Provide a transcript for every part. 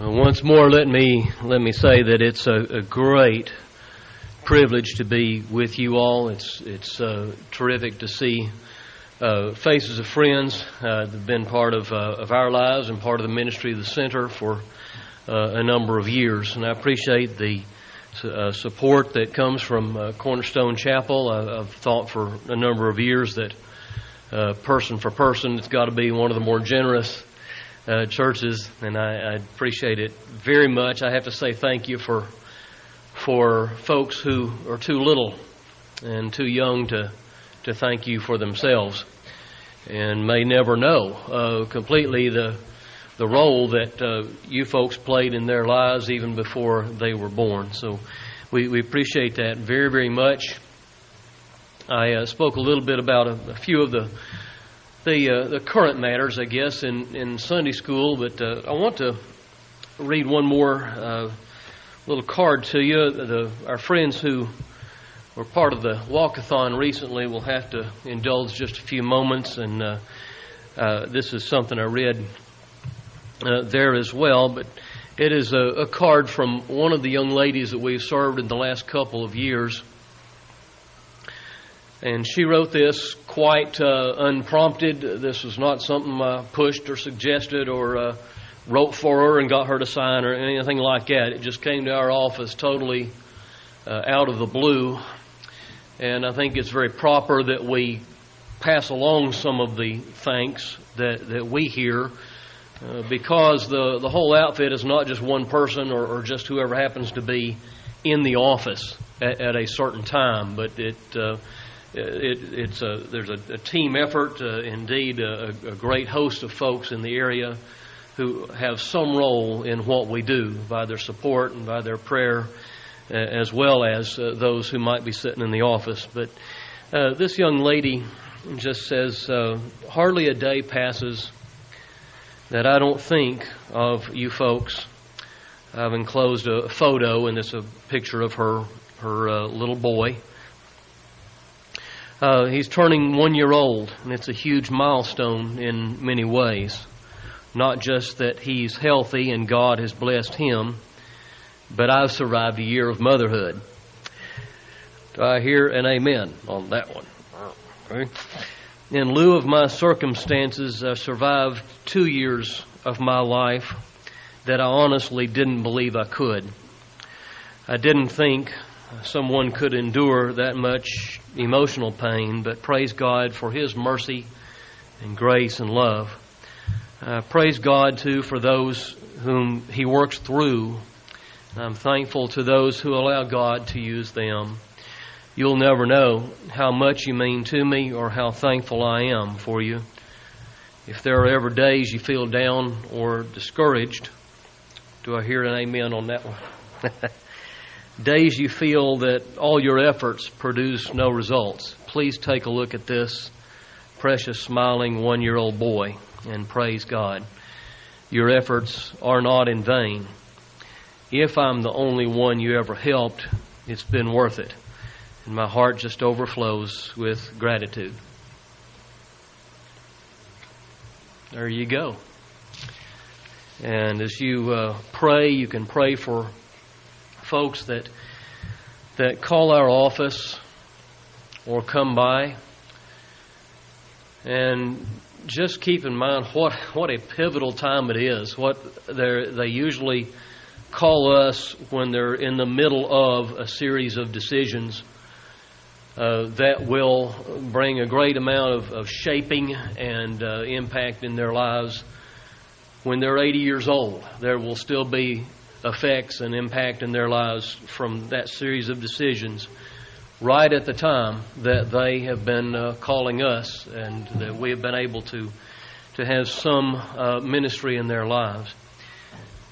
Uh, once more, let me let me say that it's a, a great privilege to be with you all. It's it's uh, terrific to see uh, faces of friends uh, that have been part of uh, of our lives and part of the ministry of the center for uh, a number of years, and I appreciate the support that comes from Cornerstone Chapel. I, I've thought for a number of years that person for person, it's got to be one of the more generous uh, churches, and I, I, appreciate it very much. I have to say thank you for for folks who are too little and too young to to thank you for themselves, and may never know uh, completely the the role that uh, you folks played in their lives even before they were born. So we, we appreciate that very very much. I uh, spoke a little bit about a, a few of the the uh, the current matters, I guess, in in Sunday school. But uh, I want to read one more uh, little card to you. The, our friends who were part of the walkathon recently will have to indulge just a few moments, and uh, uh, this is something I read uh, there as well. But it is a, a card from one of the young ladies that we've served in the last couple of years. And she wrote this quite uh, unprompted. This was not something I pushed or suggested or uh, wrote for her and got her to sign or anything like that. It just came to our office totally uh, out of the blue. And I think it's very proper that we pass along some of the thanks that, that we hear uh, because the, the whole outfit is not just one person or, or just whoever happens to be in the office at, at a certain time, but it uh, it, it's a, there's a, a team effort, uh, indeed, a, a, great host of folks in the area who have some role in what we do by their support and by their prayer, uh, as well as uh, those who might be sitting in the office. But uh, this young lady just says, uh, Hardly a day passes that I don't think of you folks. I've enclosed a photo, and it's a picture of her, her uh, little boy. Uh, he's turning one year old, and it's a huge milestone in many ways. Not just that he's healthy and God has blessed him, but I've survived a year of motherhood. Do I hear an amen on that one? Okay. In lieu of my circumstances, I survived two years of my life that I honestly didn't believe I could. I didn't think someone could endure that much emotional pain, but praise God for His mercy and grace and love. Uh, praise God, too, for those whom He works through. I'm thankful to those who allow God to use them. You'll never know how much you mean to me or how thankful I am for you. If there are ever days you feel down or discouraged, do I hear an amen on that one? days you feel that all your efforts produce no results, please take a look at this precious, smiling one year old boy and praise God. Your efforts are not in vain. If I'm the only one you ever helped, it's been worth it. And my heart just overflows with gratitude. There you go. And as you uh, pray, you can pray for folks that that call our office or come by and just keep in mind what what a pivotal time it is what they usually call us when they're in the middle of a series of decisions uh, that will bring a great amount of, of shaping and uh, impact in their lives when they're 80 years old. There will still be effects and impact in their lives from that series of decisions right at the time that they have been uh, calling us and that we have been able to to have some uh, ministry in their lives.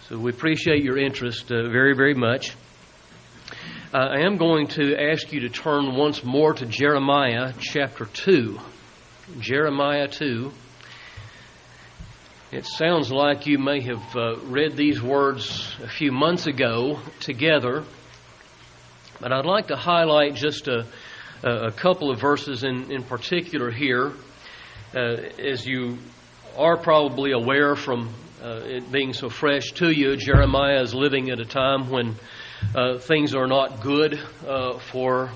So we appreciate your interest uh, very, very much. Uh, I am going to ask you to turn once more to Jeremiah chapter 2. Jeremiah 2. It sounds like you may have uh, read these words a few months ago together, but I'd like to highlight just a, a couple of verses in, in particular here. Uh, as you are probably aware from uh, it being so fresh to you. Jeremiah is living at a time when uh, things are not good uh, for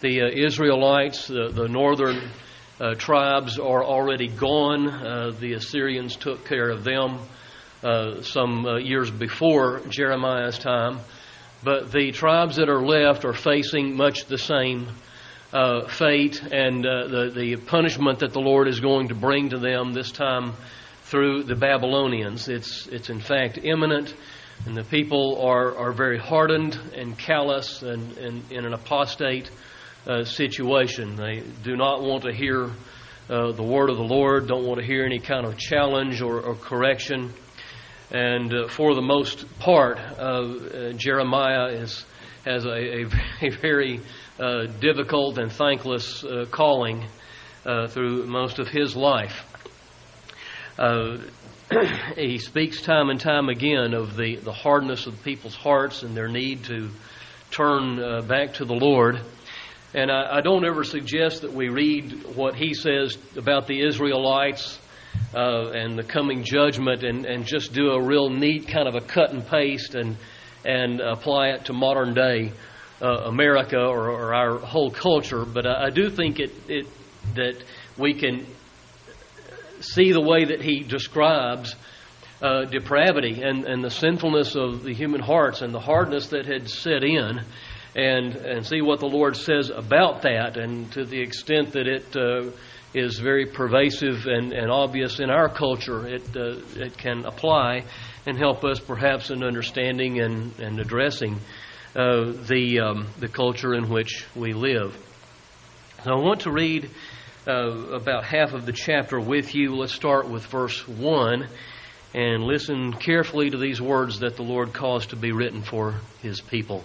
the uh, Israelites. The, the northern uh, tribes are already gone. Uh, the Assyrians took care of them some years before Jeremiah's time. But the tribes that are left are facing much the same uh, fate and uh, the, the punishment that the Lord is going to bring to them this time through the Babylonians. It's, it's in fact imminent, and the people are, are very hardened and callous and, and in an apostate uh, situation. They do not want to hear uh, the word of the Lord, don't want to hear any kind of challenge or, or correction. And uh, for the most part, uh, Jeremiah is, has a, a, a very uh, difficult and thankless uh, calling uh, through most of his life. Uh, he speaks time and time again of the, the hardness of people's hearts and their need to turn uh, back to the Lord. And I, I, don't ever suggest that we read what he says about the Israelites uh, and the coming judgment and, and just do a real neat kind of a cut and paste and, and apply it to modern day uh, America or, or, our whole culture, but I, I do think it, it, that we can see the way that he describes uh, depravity and, and the sinfulness of the human hearts and the hardness that had set in, and and see what the Lord says about that, and to the extent that it uh, is very pervasive and, and obvious in our culture, it uh, it can apply and help us perhaps in understanding and, and addressing uh, the, um, the culture in which we live. So I want to read uh, about half of the chapter with you. Let's start with verse 1 and listen carefully to these words that the Lord caused to be written for his people.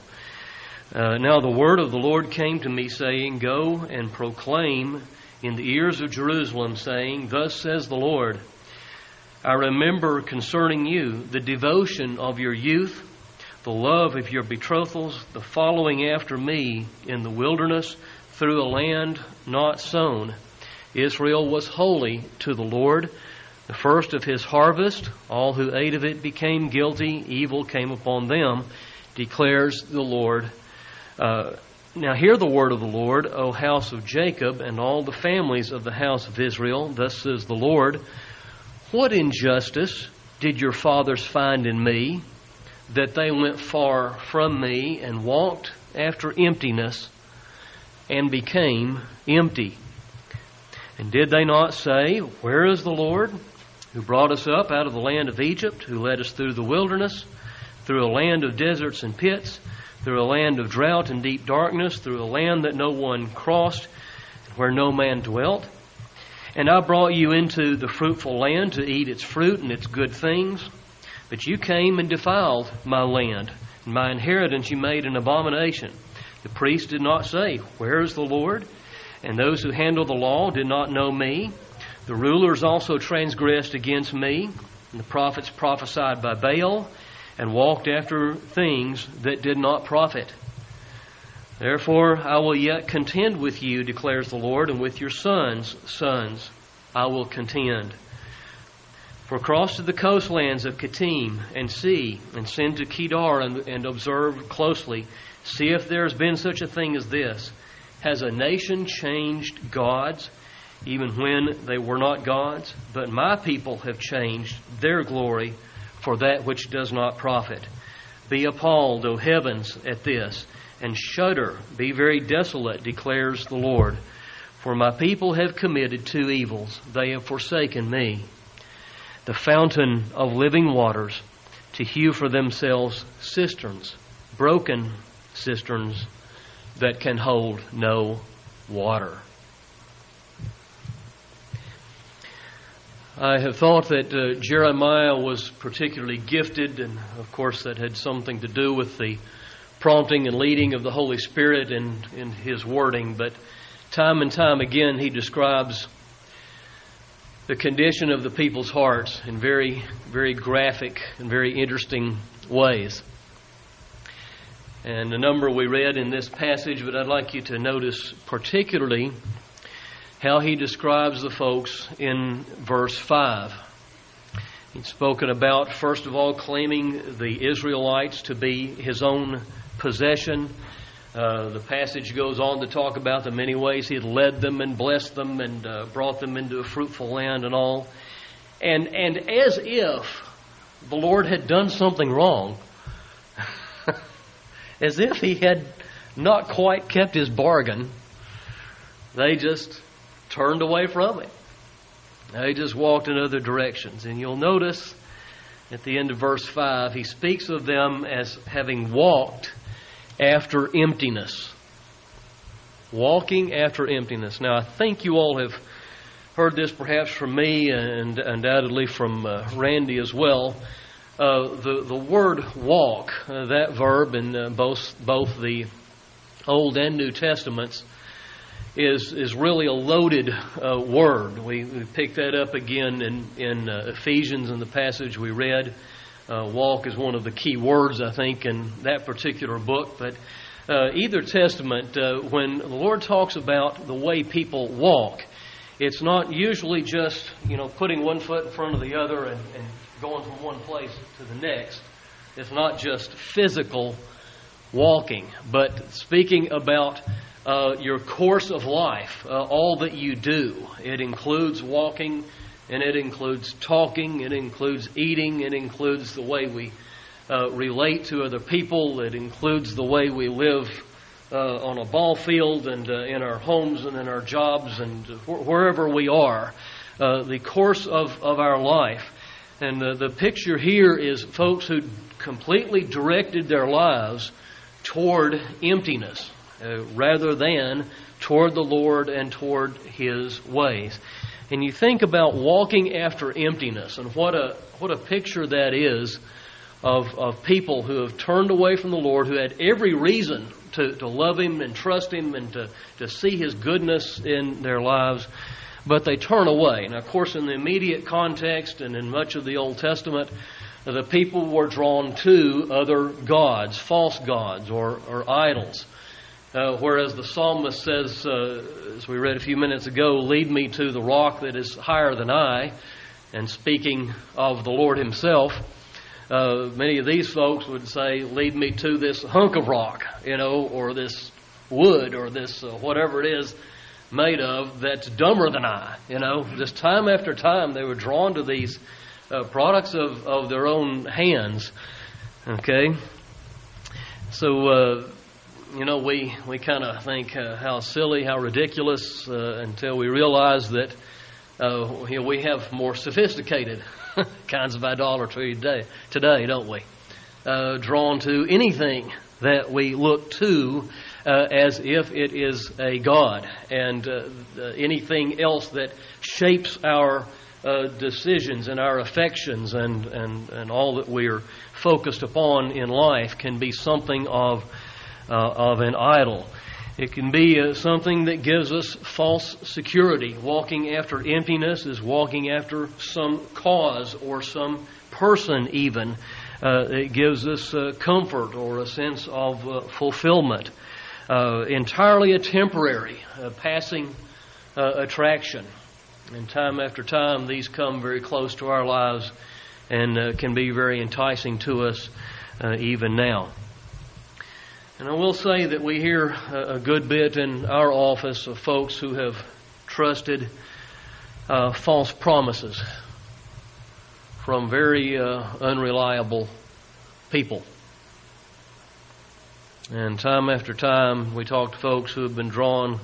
Uh, now the word of the Lord came to me, saying, Go and proclaim in the ears of Jerusalem, saying, Thus says the Lord, I remember concerning you the devotion of your youth the love of your betrothals, the following after me in the wilderness through a land not sown. Israel was holy to the Lord. The first of his harvest, all who ate of it became guilty. Evil came upon them, declares the Lord. Uh, now hear the word of the Lord, O house of Jacob, and all the families of the house of Israel. Thus says the Lord What injustice did your fathers find in me? that they went far from me and walked after emptiness and became empty. And did they not say, Where is the Lord who brought us up out of the land of Egypt, who led us through the wilderness, through a land of deserts and pits, through a land of drought and deep darkness, through a land that no one crossed, where no man dwelt? And I brought you into the fruitful land to eat its fruit and its good things. But you came and defiled my land, and my inheritance you made an abomination. The priests did not say, Where is the Lord? And those who handle the law did not know me. The rulers also transgressed against me, and the prophets prophesied by Baal, and walked after things that did not profit. Therefore I will yet contend with you, declares the Lord, and with your sons' sons I will contend. For cross to the coastlands of Kittim and see, and send to Kedar and, and observe closely. See if there has been such a thing as this. Has a nation changed gods, even when they were not gods? But my people have changed their glory for that which does not profit. Be appalled, O heavens, at this, and shudder, be very desolate, declares the Lord. For my people have committed two evils. They have forsaken me the fountain of living waters to hew for themselves cisterns, broken cisterns that can hold no water. I have thought that uh, Jeremiah was particularly gifted, and of course, that had something to do with the prompting and leading of the Holy Spirit in, in his wording. But time and time again, he describes the condition of the people's hearts in very, very graphic and very interesting ways. And the number we read in this passage, but I'd like you to notice particularly how he describes the folks in verse 5. He'd spoken about, first of all, claiming the Israelites to be his own possession. Uh, the passage goes on to talk about the many ways he had led them and blessed them and uh, brought them into a fruitful land and all. And, and as if the Lord had done something wrong, as if he had not quite kept his bargain, they just turned away from it. They just walked in other directions. And you'll notice at the end of verse 5, he speaks of them as having walked after emptiness. Walking after emptiness. Now, I think you all have heard this perhaps from me and undoubtedly from uh, Randy as well. Uh, the, the word walk, uh, that verb in uh, both, both the Old and New Testaments, is, is really a loaded uh, word. We, we pick that up again in, in uh, Ephesians in the passage we read. walk is one of the key words, I think, in that particular book. But either testament, when the Lord talks about the way people walk, it's not usually just, you know, putting one foot in front of the other and, and going from one place to the next. It's not just physical walking, but speaking about uh, your course of life, uh, all that you do. It includes walking, and it includes talking, it includes eating, it includes the way we uh, relate to other people, it includes the way we live uh, on a ball field and uh, in our homes and in our jobs and wh- wherever we are, uh, the course of, of our life. And the, the picture here is folks who completely directed their lives toward emptiness uh, rather than toward the Lord and toward His ways. And you think about walking after emptiness and what a, what a picture that is of, of people who have turned away from the Lord, who had every reason to, to love Him and trust Him and to, to see His goodness in their lives, but they turn away. Now, of course, in the immediate context and in much of the Old Testament, the people were drawn to other gods, false gods, or, or idols. Uh, whereas the psalmist says, uh, as we read a few minutes ago, lead me to the rock that is higher than I, and speaking of the Lord Himself, uh, many of these folks would say, lead me to this hunk of rock, you know, or this wood, or this uh, whatever it is made of that's dumber than I, you know. Just time after time, they were drawn to these uh, products of, of their own hands, okay. So, uh, you know, we, we kind of think uh, how silly, how ridiculous, uh, until we realize that uh, you know, we have more sophisticated kinds of idolatry today, today don't we? Uh, drawn to anything that we look to uh, as if it is a God, and uh, anything else that shapes our decisions and our affections and, and, and all that we're focused upon in life can be something of, of an idol. It can be uh, something that gives us false security. Walking after emptiness is walking after some cause or some person, even. Uh, it gives us uh, comfort or a sense of uh, fulfillment. Uh, entirely a temporary, uh, passing attraction. And time after time, these come very close to our lives and can be very enticing to us even now. And I will say that we hear a good bit in our office of folks who have trusted uh, false promises from very uh, unreliable people. And time after time, we talk to folks who have been drawn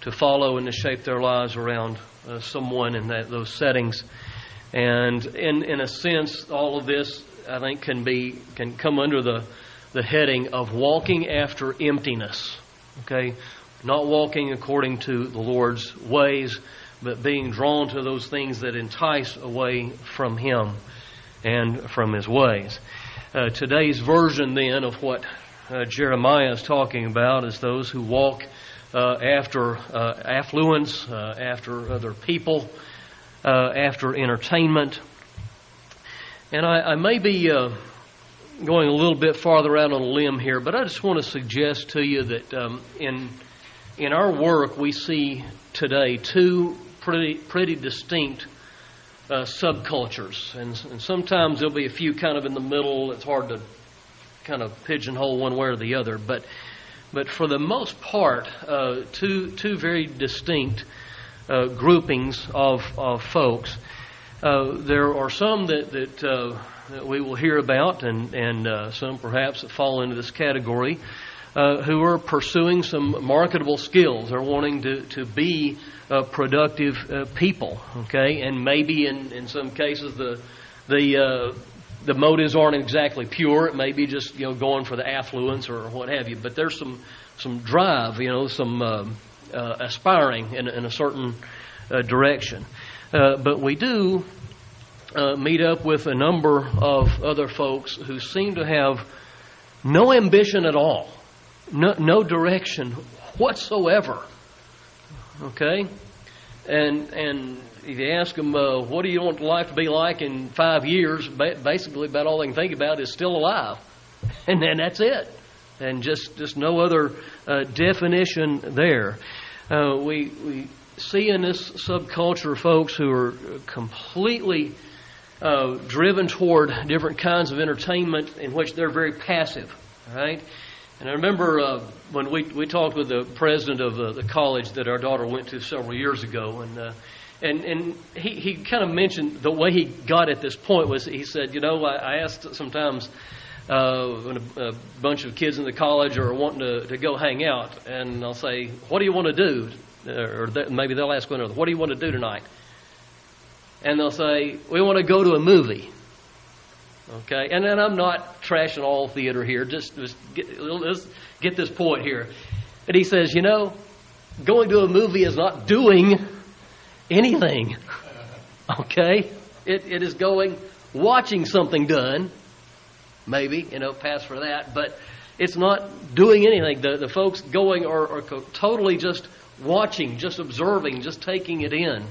to follow and to shape their lives around uh, someone in that, those settings. And in, in a sense, all of this, I think, can be can come under the the heading of walking after emptiness. Okay? Not walking according to the Lord's ways, but being drawn to those things that entice away from Him and from His ways. Uh, today's version, then, of what uh, Jeremiah is talking about is those who walk uh, after uh, affluence, uh, after other people, uh, after entertainment. And I, I may be going a little bit farther out on a limb here, but I just want to suggest to you that um, in in our work we see today two pretty pretty distinct uh, subcultures, and, and sometimes there'll be a few kind of in the middle. It's hard to kind of pigeonhole one way or the other, but but for the most part, uh, two two very distinct uh, groupings of of folks. Uh, there are some that that, uh, that, we will hear about, and and uh, some perhaps that fall into this category, uh, who are pursuing some marketable skills, are wanting to to be productive people. Okay, and maybe in in some cases the the the motives aren't exactly pure. It may be just you know going for the affluence or what have you. But there's some some drive, you know, some uh, uh, aspiring in, in, a certain uh, direction. Uh, but we do uh, meet up with a number of other folks who seem to have no ambition at all, no, no direction whatsoever. Okay, and and if you ask them, uh, what do you want life to be like in five years, basically about all they can think about is still alive. And then that's it. And just, just no other uh, definition there. Uh, we, we see in this subculture folks who are completely uh, driven toward different kinds of entertainment in which they're very passive, right? And I remember uh, when we, we talked with the president of the, the college that our daughter went to several years ago, and uh, and and he, he kind of mentioned the way he got at this point was he said, you know, I, I asked sometimes uh, when a, a bunch of kids in the college are wanting to, to go hang out, and I'll say, what do you want to do? Or maybe they'll ask one another, what do you want to do tonight? And they'll say, we want to go to a movie. Okay, and then I'm not trashing all theater here. Just, just get, let's get this point here. And he says, you know, going to a movie is not doing anything. Okay? It, it is going, watching something done, maybe, you know, pass for that, but it's not doing anything. The, the folks going are, are totally just watching, just observing, just taking it in.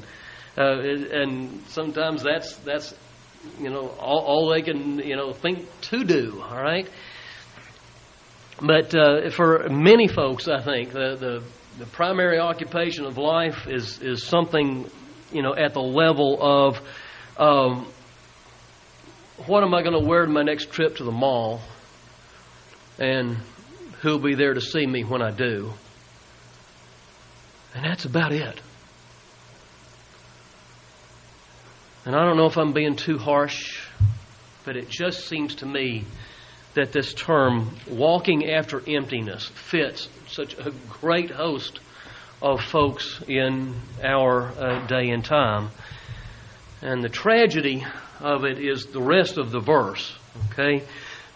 Uh, and sometimes that's, that's you know, all, all they can, you know, think to do, all right? But uh, for many folks, I think, the, the the primary occupation of life is is something you know at the level of um, what am I going to wear to my next trip to the mall, and who'll be there to see me when I do, and that's about it. And I don't know if I'm being too harsh, but it just seems to me that this term, walking after emptiness, fits such a great host of folks in our uh, day and time. And the tragedy of it is the rest of the verse, okay?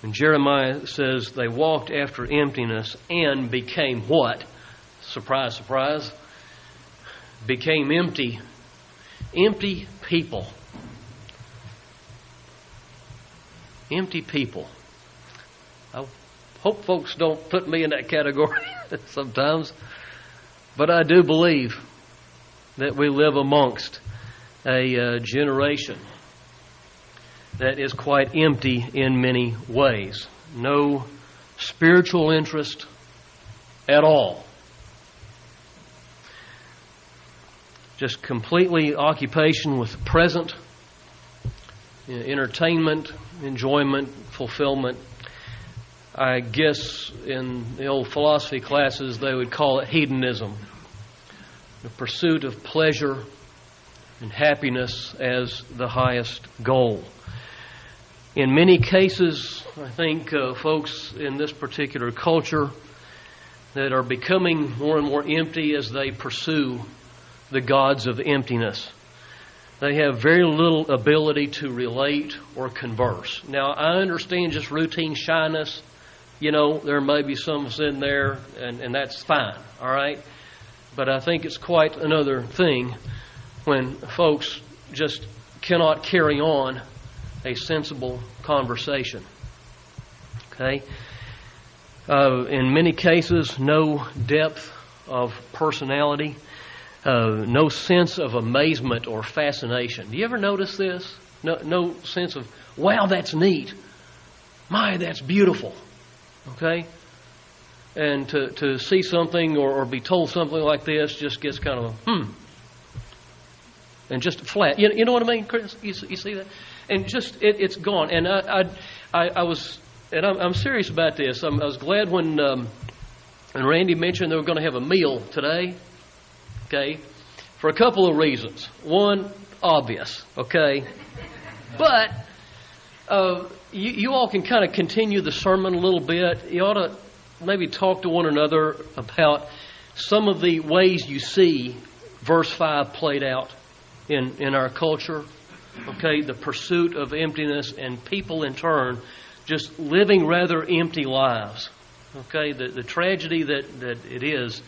And Jeremiah says they walked after emptiness and became what? Surprise, surprise. Became empty. Empty people. Empty people. I hope folks don't put me in that category sometimes, but I do believe that we live amongst a uh, generation that is quite empty in many ways. No spiritual interest at all. Just completely occupation with the present, entertainment, enjoyment, fulfillment, I guess in the old philosophy classes they would call it hedonism, the pursuit of pleasure and happiness as the highest goal. In many cases, I think uh, folks in this particular culture that are becoming more and more empty as they pursue the gods of emptiness. They have very little ability to relate or converse. Now, I understand just routine shyness you know, there may be some in there, and, and that's fine, all right? But I think it's quite another thing when folks just cannot carry on a sensible conversation. Okay? Uh, in many cases, no depth of personality, uh, no sense of amazement or fascination. Do you ever notice this? No, no sense of, wow, that's neat. My, that's beautiful. Okay? And to, to see something or, or be told something like this just gets kind of a, hmm. and just flat. You, you know what I mean, Chris? You, you see that? And just it, it's gone. And I I, I, I was and I'm, I'm serious about this. I'm, I was glad when um, when Randy mentioned they were going to have a meal today. Okay, for a couple of reasons. One, obvious. Okay, but. Uh, you, you all can kind of continue the sermon a little bit. You ought to maybe talk to one another about some of the ways you see verse 5 played out in, in our culture. Okay, the pursuit of emptiness and people in turn just living rather empty lives. Okay, the, the tragedy that, that it is.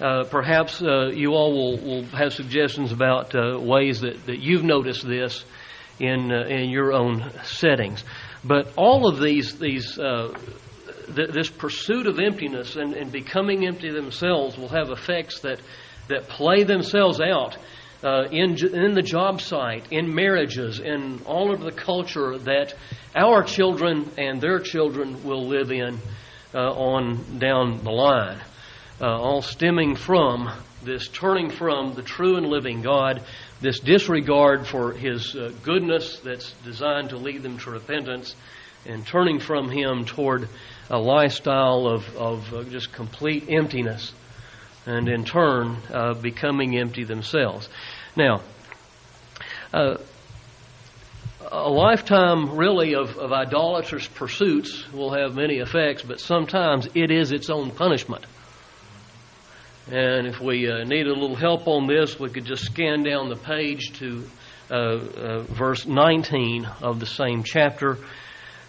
Uh, perhaps uh, you all will, will have suggestions about uh, ways that, that you've noticed this in, uh, in your own settings. But all of these, these uh, th- this pursuit of emptiness and, and, becoming empty themselves will have effects that, that play themselves out uh, in, in the job site, in marriages, in all of the culture that our children and their children will live in uh, on down the line. Uh, all stemming from this turning from the true and living God this disregard for His uh, goodness that's designed to lead them to repentance and turning from Him toward a lifestyle of, of uh, just complete emptiness and in turn uh, becoming empty themselves. Now, uh, a lifetime really of, of idolatrous pursuits will have many effects, but sometimes it is its own punishment. And if we uh, need a little help on this, we could just scan down the page to uh, uh, verse 19 of the same chapter.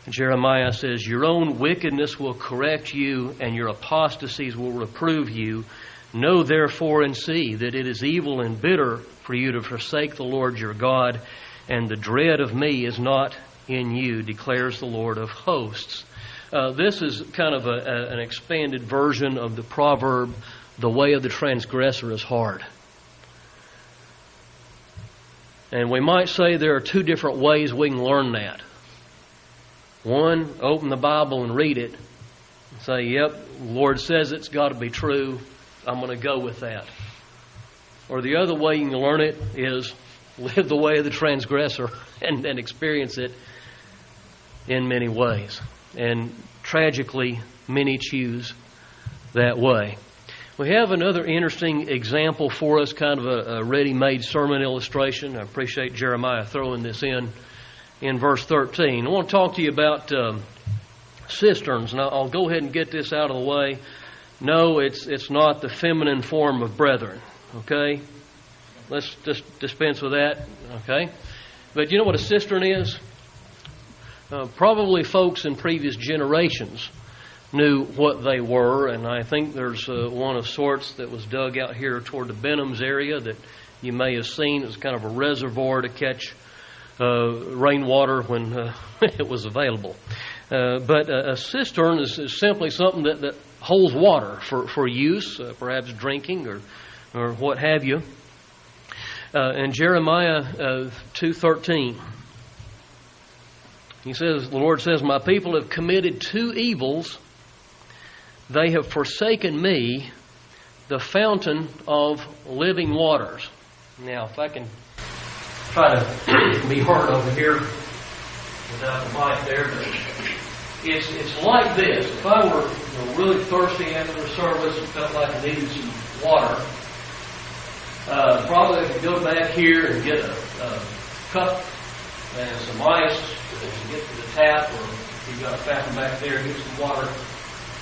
Jeremiah says, Your own wickedness will correct you, and your apostasies will reprove you. Know therefore and see that it is evil and bitter for you to forsake the Lord your God, and the dread of me is not in you, declares the Lord of hosts. Uh, this is kind of a, a, an expanded version of the proverb the way of the transgressor is hard. And we might say there are two different ways we can learn that. One, open the Bible and read it and say, yep, Lord says it's got to be true. I'm going to go with that. Or the other way you can learn it is live the way of the transgressor and, and experience it in many ways. And tragically, many choose that way. We have another interesting example for us, kind of a, a ready made sermon illustration. I appreciate Jeremiah throwing this in in verse 13. I want to talk to you about um, cisterns, and I'll, go ahead and get this out of the way. No, it's, it's not the feminine form of brethren, okay? Let's just dispense with that, okay? But you know what a cistern is? Uh, probably folks in previous generations knew what they were, and I think there's uh, one of sorts that was dug out here toward the Benhams area that you may have seen. It was kind of a reservoir to catch uh, rainwater when uh, it was available. Uh, but a, cistern is, is, simply something that, that holds water for, for use, uh, perhaps drinking or, or what have you. Uh, in Jeremiah 2.13, he says, the Lord says, My people have committed two evils they have forsaken me, the fountain of living waters. Now, if I can try to be heard over here without the mic there, but it's, it's like this. If I were you know, really thirsty after the service and felt like I needed some water, uh, probably I could go back here and get a, a cup and some ice to get to the tap, or if you've got a fountain back there, get some water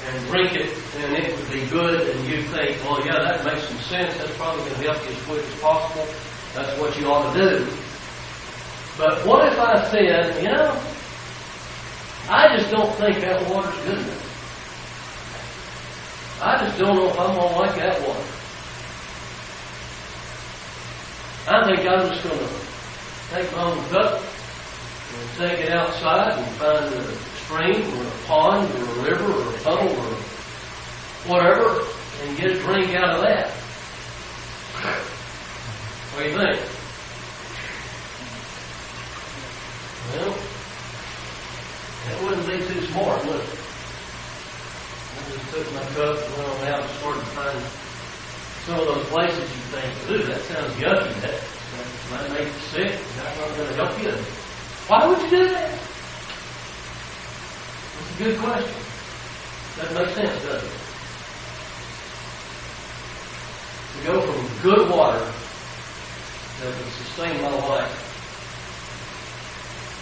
and drink it, and it would be good, and you think, oh, well, yeah, that makes some sense. That's probably going to help you as quick as possible. That's what you ought to do. But what if I said, you know, I just don't think that water's good enough. I just don't know if I'm going to like that water. I think I'm just going to take my own cup and take it outside and find a stream or a pond or a river or a tunnel or whatever and get a drink out of that. What do you think? Well, that wouldn't be too smart, would it? I just took my cup and went on out and started to find some of those places you think, ooh, that sounds yucky. That, Might make you sick. That's not going to help you. Why would you do that? Good question. Doesn't make sense, doesn't it? To go from good water that would sustain my life,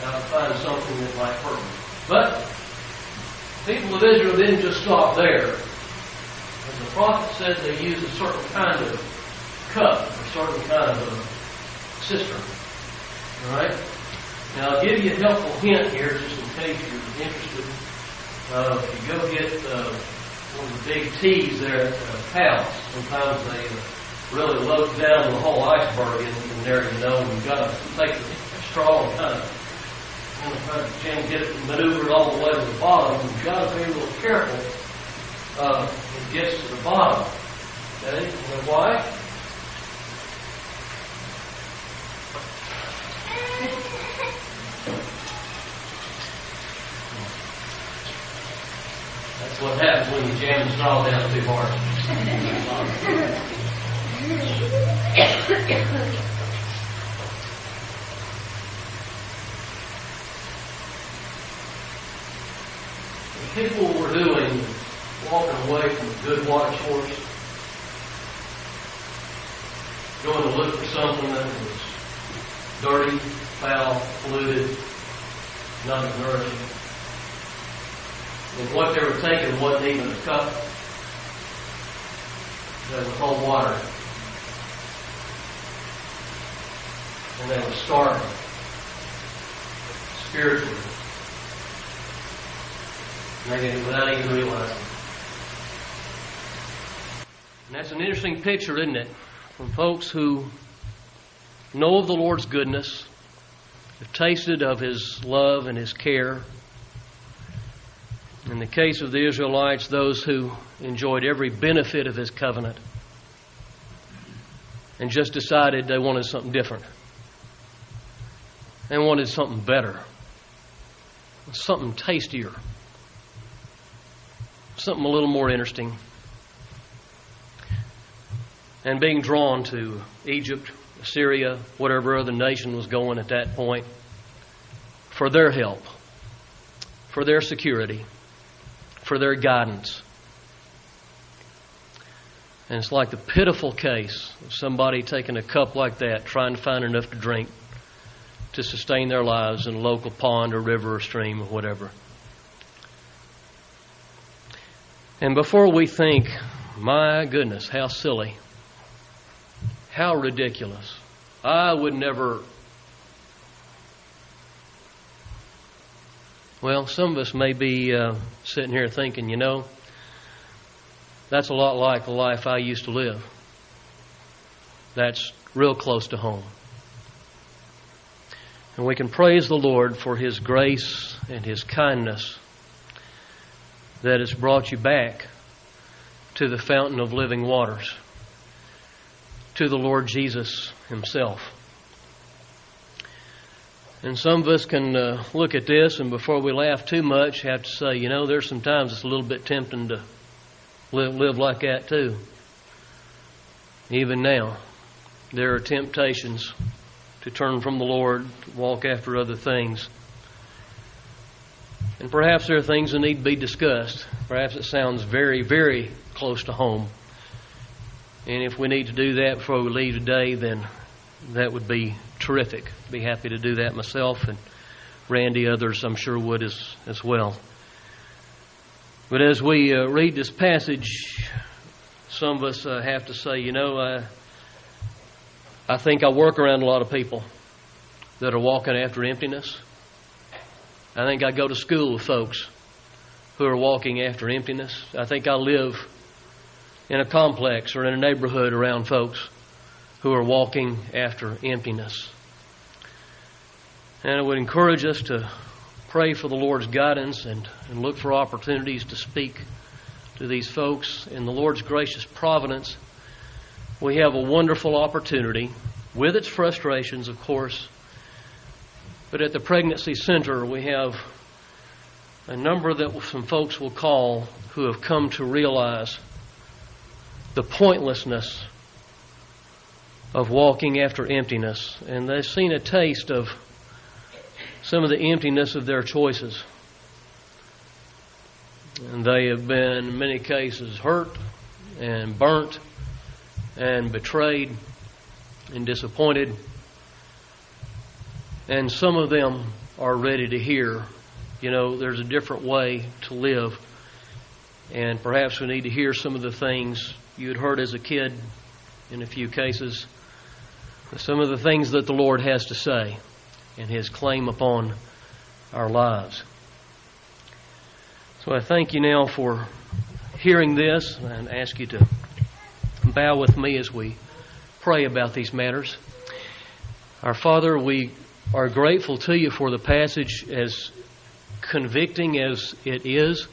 now to find something that might hurt me. But people of Israel didn't just stop there. As the prophet said, they used a certain kind of cup, a certain kind of cistern. All right? Now, I'll give you a helpful hint here, just in case you're interested. Uh, if you go get uh, one of the big T's there at uh, Pals, sometimes they uh, really load down the whole iceberg in, in there, you know, and you've got to take straw and kind of try to jam, get it maneuvered all the way to the bottom. You've got to be a little careful uh, it gets to the bottom. Okay? You know why? What happens when you jam the straw down too hard. people were doing, walking away from a good watch horse, going to look for something that was dirty, foul, polluted, not nourishing. And what they were taking wasn't even a cup that would hold water. And they were starving spiritually. Maybe without even realizing. And that's an interesting picture, isn't it? From folks who know of the Lord's goodness, have tasted of His love and His care. In the case of the Israelites, those who enjoyed every benefit of His covenant and just decided they wanted something different. They wanted something better, something tastier something a little more interesting. And being drawn to Egypt, Syria, whatever other nation was going at that point, for their help, for their security, for their guidance. And it's like the pitiful case of somebody taking a cup like that, trying to find enough to drink to sustain their lives in a local pond or river or stream or whatever. And before we think, my goodness, how silly, how ridiculous, I would never. Well, some of us may be uh, sitting here thinking, you know, that's a lot like the life I used to live. That's real close to home. And we can praise the Lord for His grace and His kindness that has brought you back to the fountain of living waters, to the Lord Jesus Himself. And some of us can uh, look at this and before we laugh too much have to say, you know, there's sometimes it's a little bit tempting to live, live like that too. Even now, there are temptations to turn from the Lord, walk after other things. And perhaps there are things that need to be discussed. Perhaps it sounds very, very close to home. And if we need to do that before we leave today, then that would be terrific. Be happy to do that myself, and Randy, others, I'm sure would as as well. But as we uh, read this passage, some of us uh, have to say, you know, uh, I think I work around a lot of people that are walking after emptiness. I think I go to school with folks who are walking after emptiness. I think I live in a complex or in a neighborhood around folks who are walking after emptiness. And I would encourage us to pray for the Lord's guidance and, and look for opportunities to speak to these folks. In the Lord's gracious providence, we have a wonderful opportunity, with its frustrations, of course, but at the pregnancy center, we have a number that some folks will call who have come to realize the pointlessness of walking after emptiness, and they've seen a taste of some of the emptiness of their choices. And they have been, in many cases, hurt and burnt and betrayed and disappointed. And some of them are ready to hear, you know, there's a different way to live. And perhaps we need to hear some of the things you had heard as a kid in a few cases, some of the things that the Lord has to say and His claim upon our lives. So I thank you now for hearing this and ask you to bow with me as we pray about these matters. Our Father, we are grateful to you for the passage as convicting as it is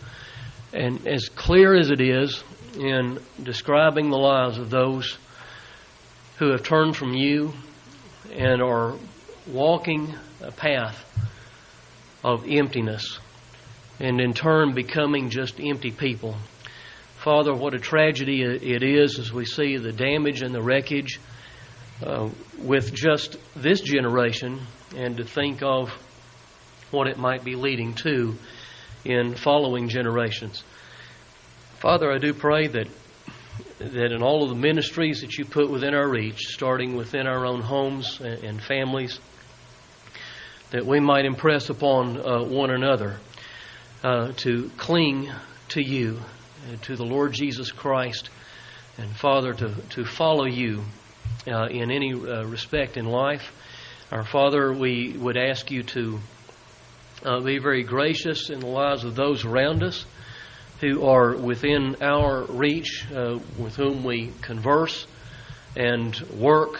and as clear as it is in describing the lives of those who have turned from you and are walking a path of emptiness and in turn becoming just empty people. Father, what a tragedy it is as we see the damage and the wreckage uh, with just this generation and to think of what it might be leading to in following generations. Father, I do pray that that in all of the ministries that you put within our reach, starting within our own homes and, families, that we might impress upon uh, one another uh, to cling to you, uh, to the Lord Jesus Christ, and Father, to, to follow you uh, in any uh, respect in life. Our Father, we would ask you to uh, be very gracious in the lives of those around us who are within our reach, uh, with whom we converse and work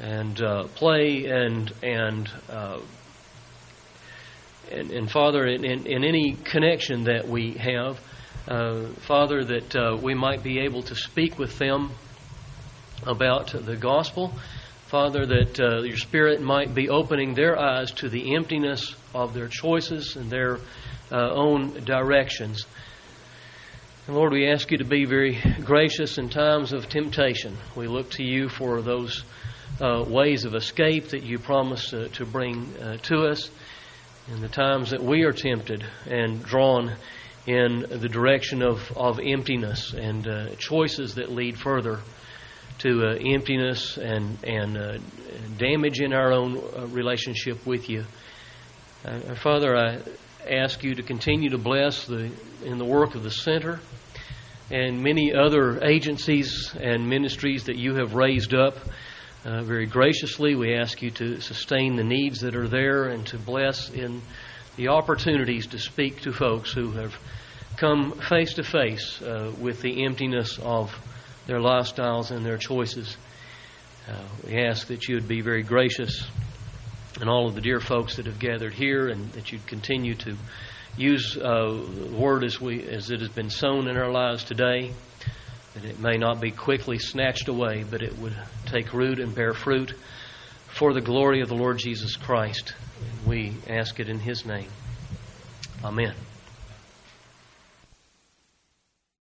and uh, play and and, uh, and and Father, in, in, in, any connection that we have, uh, Father, that uh, we might be able to speak with them about the gospel. Father, that uh, your Spirit might be opening their eyes to the emptiness of their choices and their own directions. Lord, we ask you to be very gracious in times of temptation. We look to you for those uh, ways of escape that you promise uh, to bring uh, to us in the times that we are tempted and drawn in the direction of, of emptiness and uh, choices that lead further to uh, emptiness and, and uh, damage in our own relationship with you. Father, I ask you to continue to bless the in the work of the center and many other agencies and ministries that you have raised up. Uh, very graciously, we ask you to sustain the needs that are there and to bless in the opportunities to speak to folks who have come face to face uh, with the emptiness of their lifestyles and their choices. Uh, we ask that you would be very gracious and all of the dear folks that have gathered here and that you'd continue to use uh, the word as we as it has been sown in our lives today, that it may not be quickly snatched away, but it would take root and bear fruit for the glory of the Lord Jesus Christ. We ask it in His name. Amen.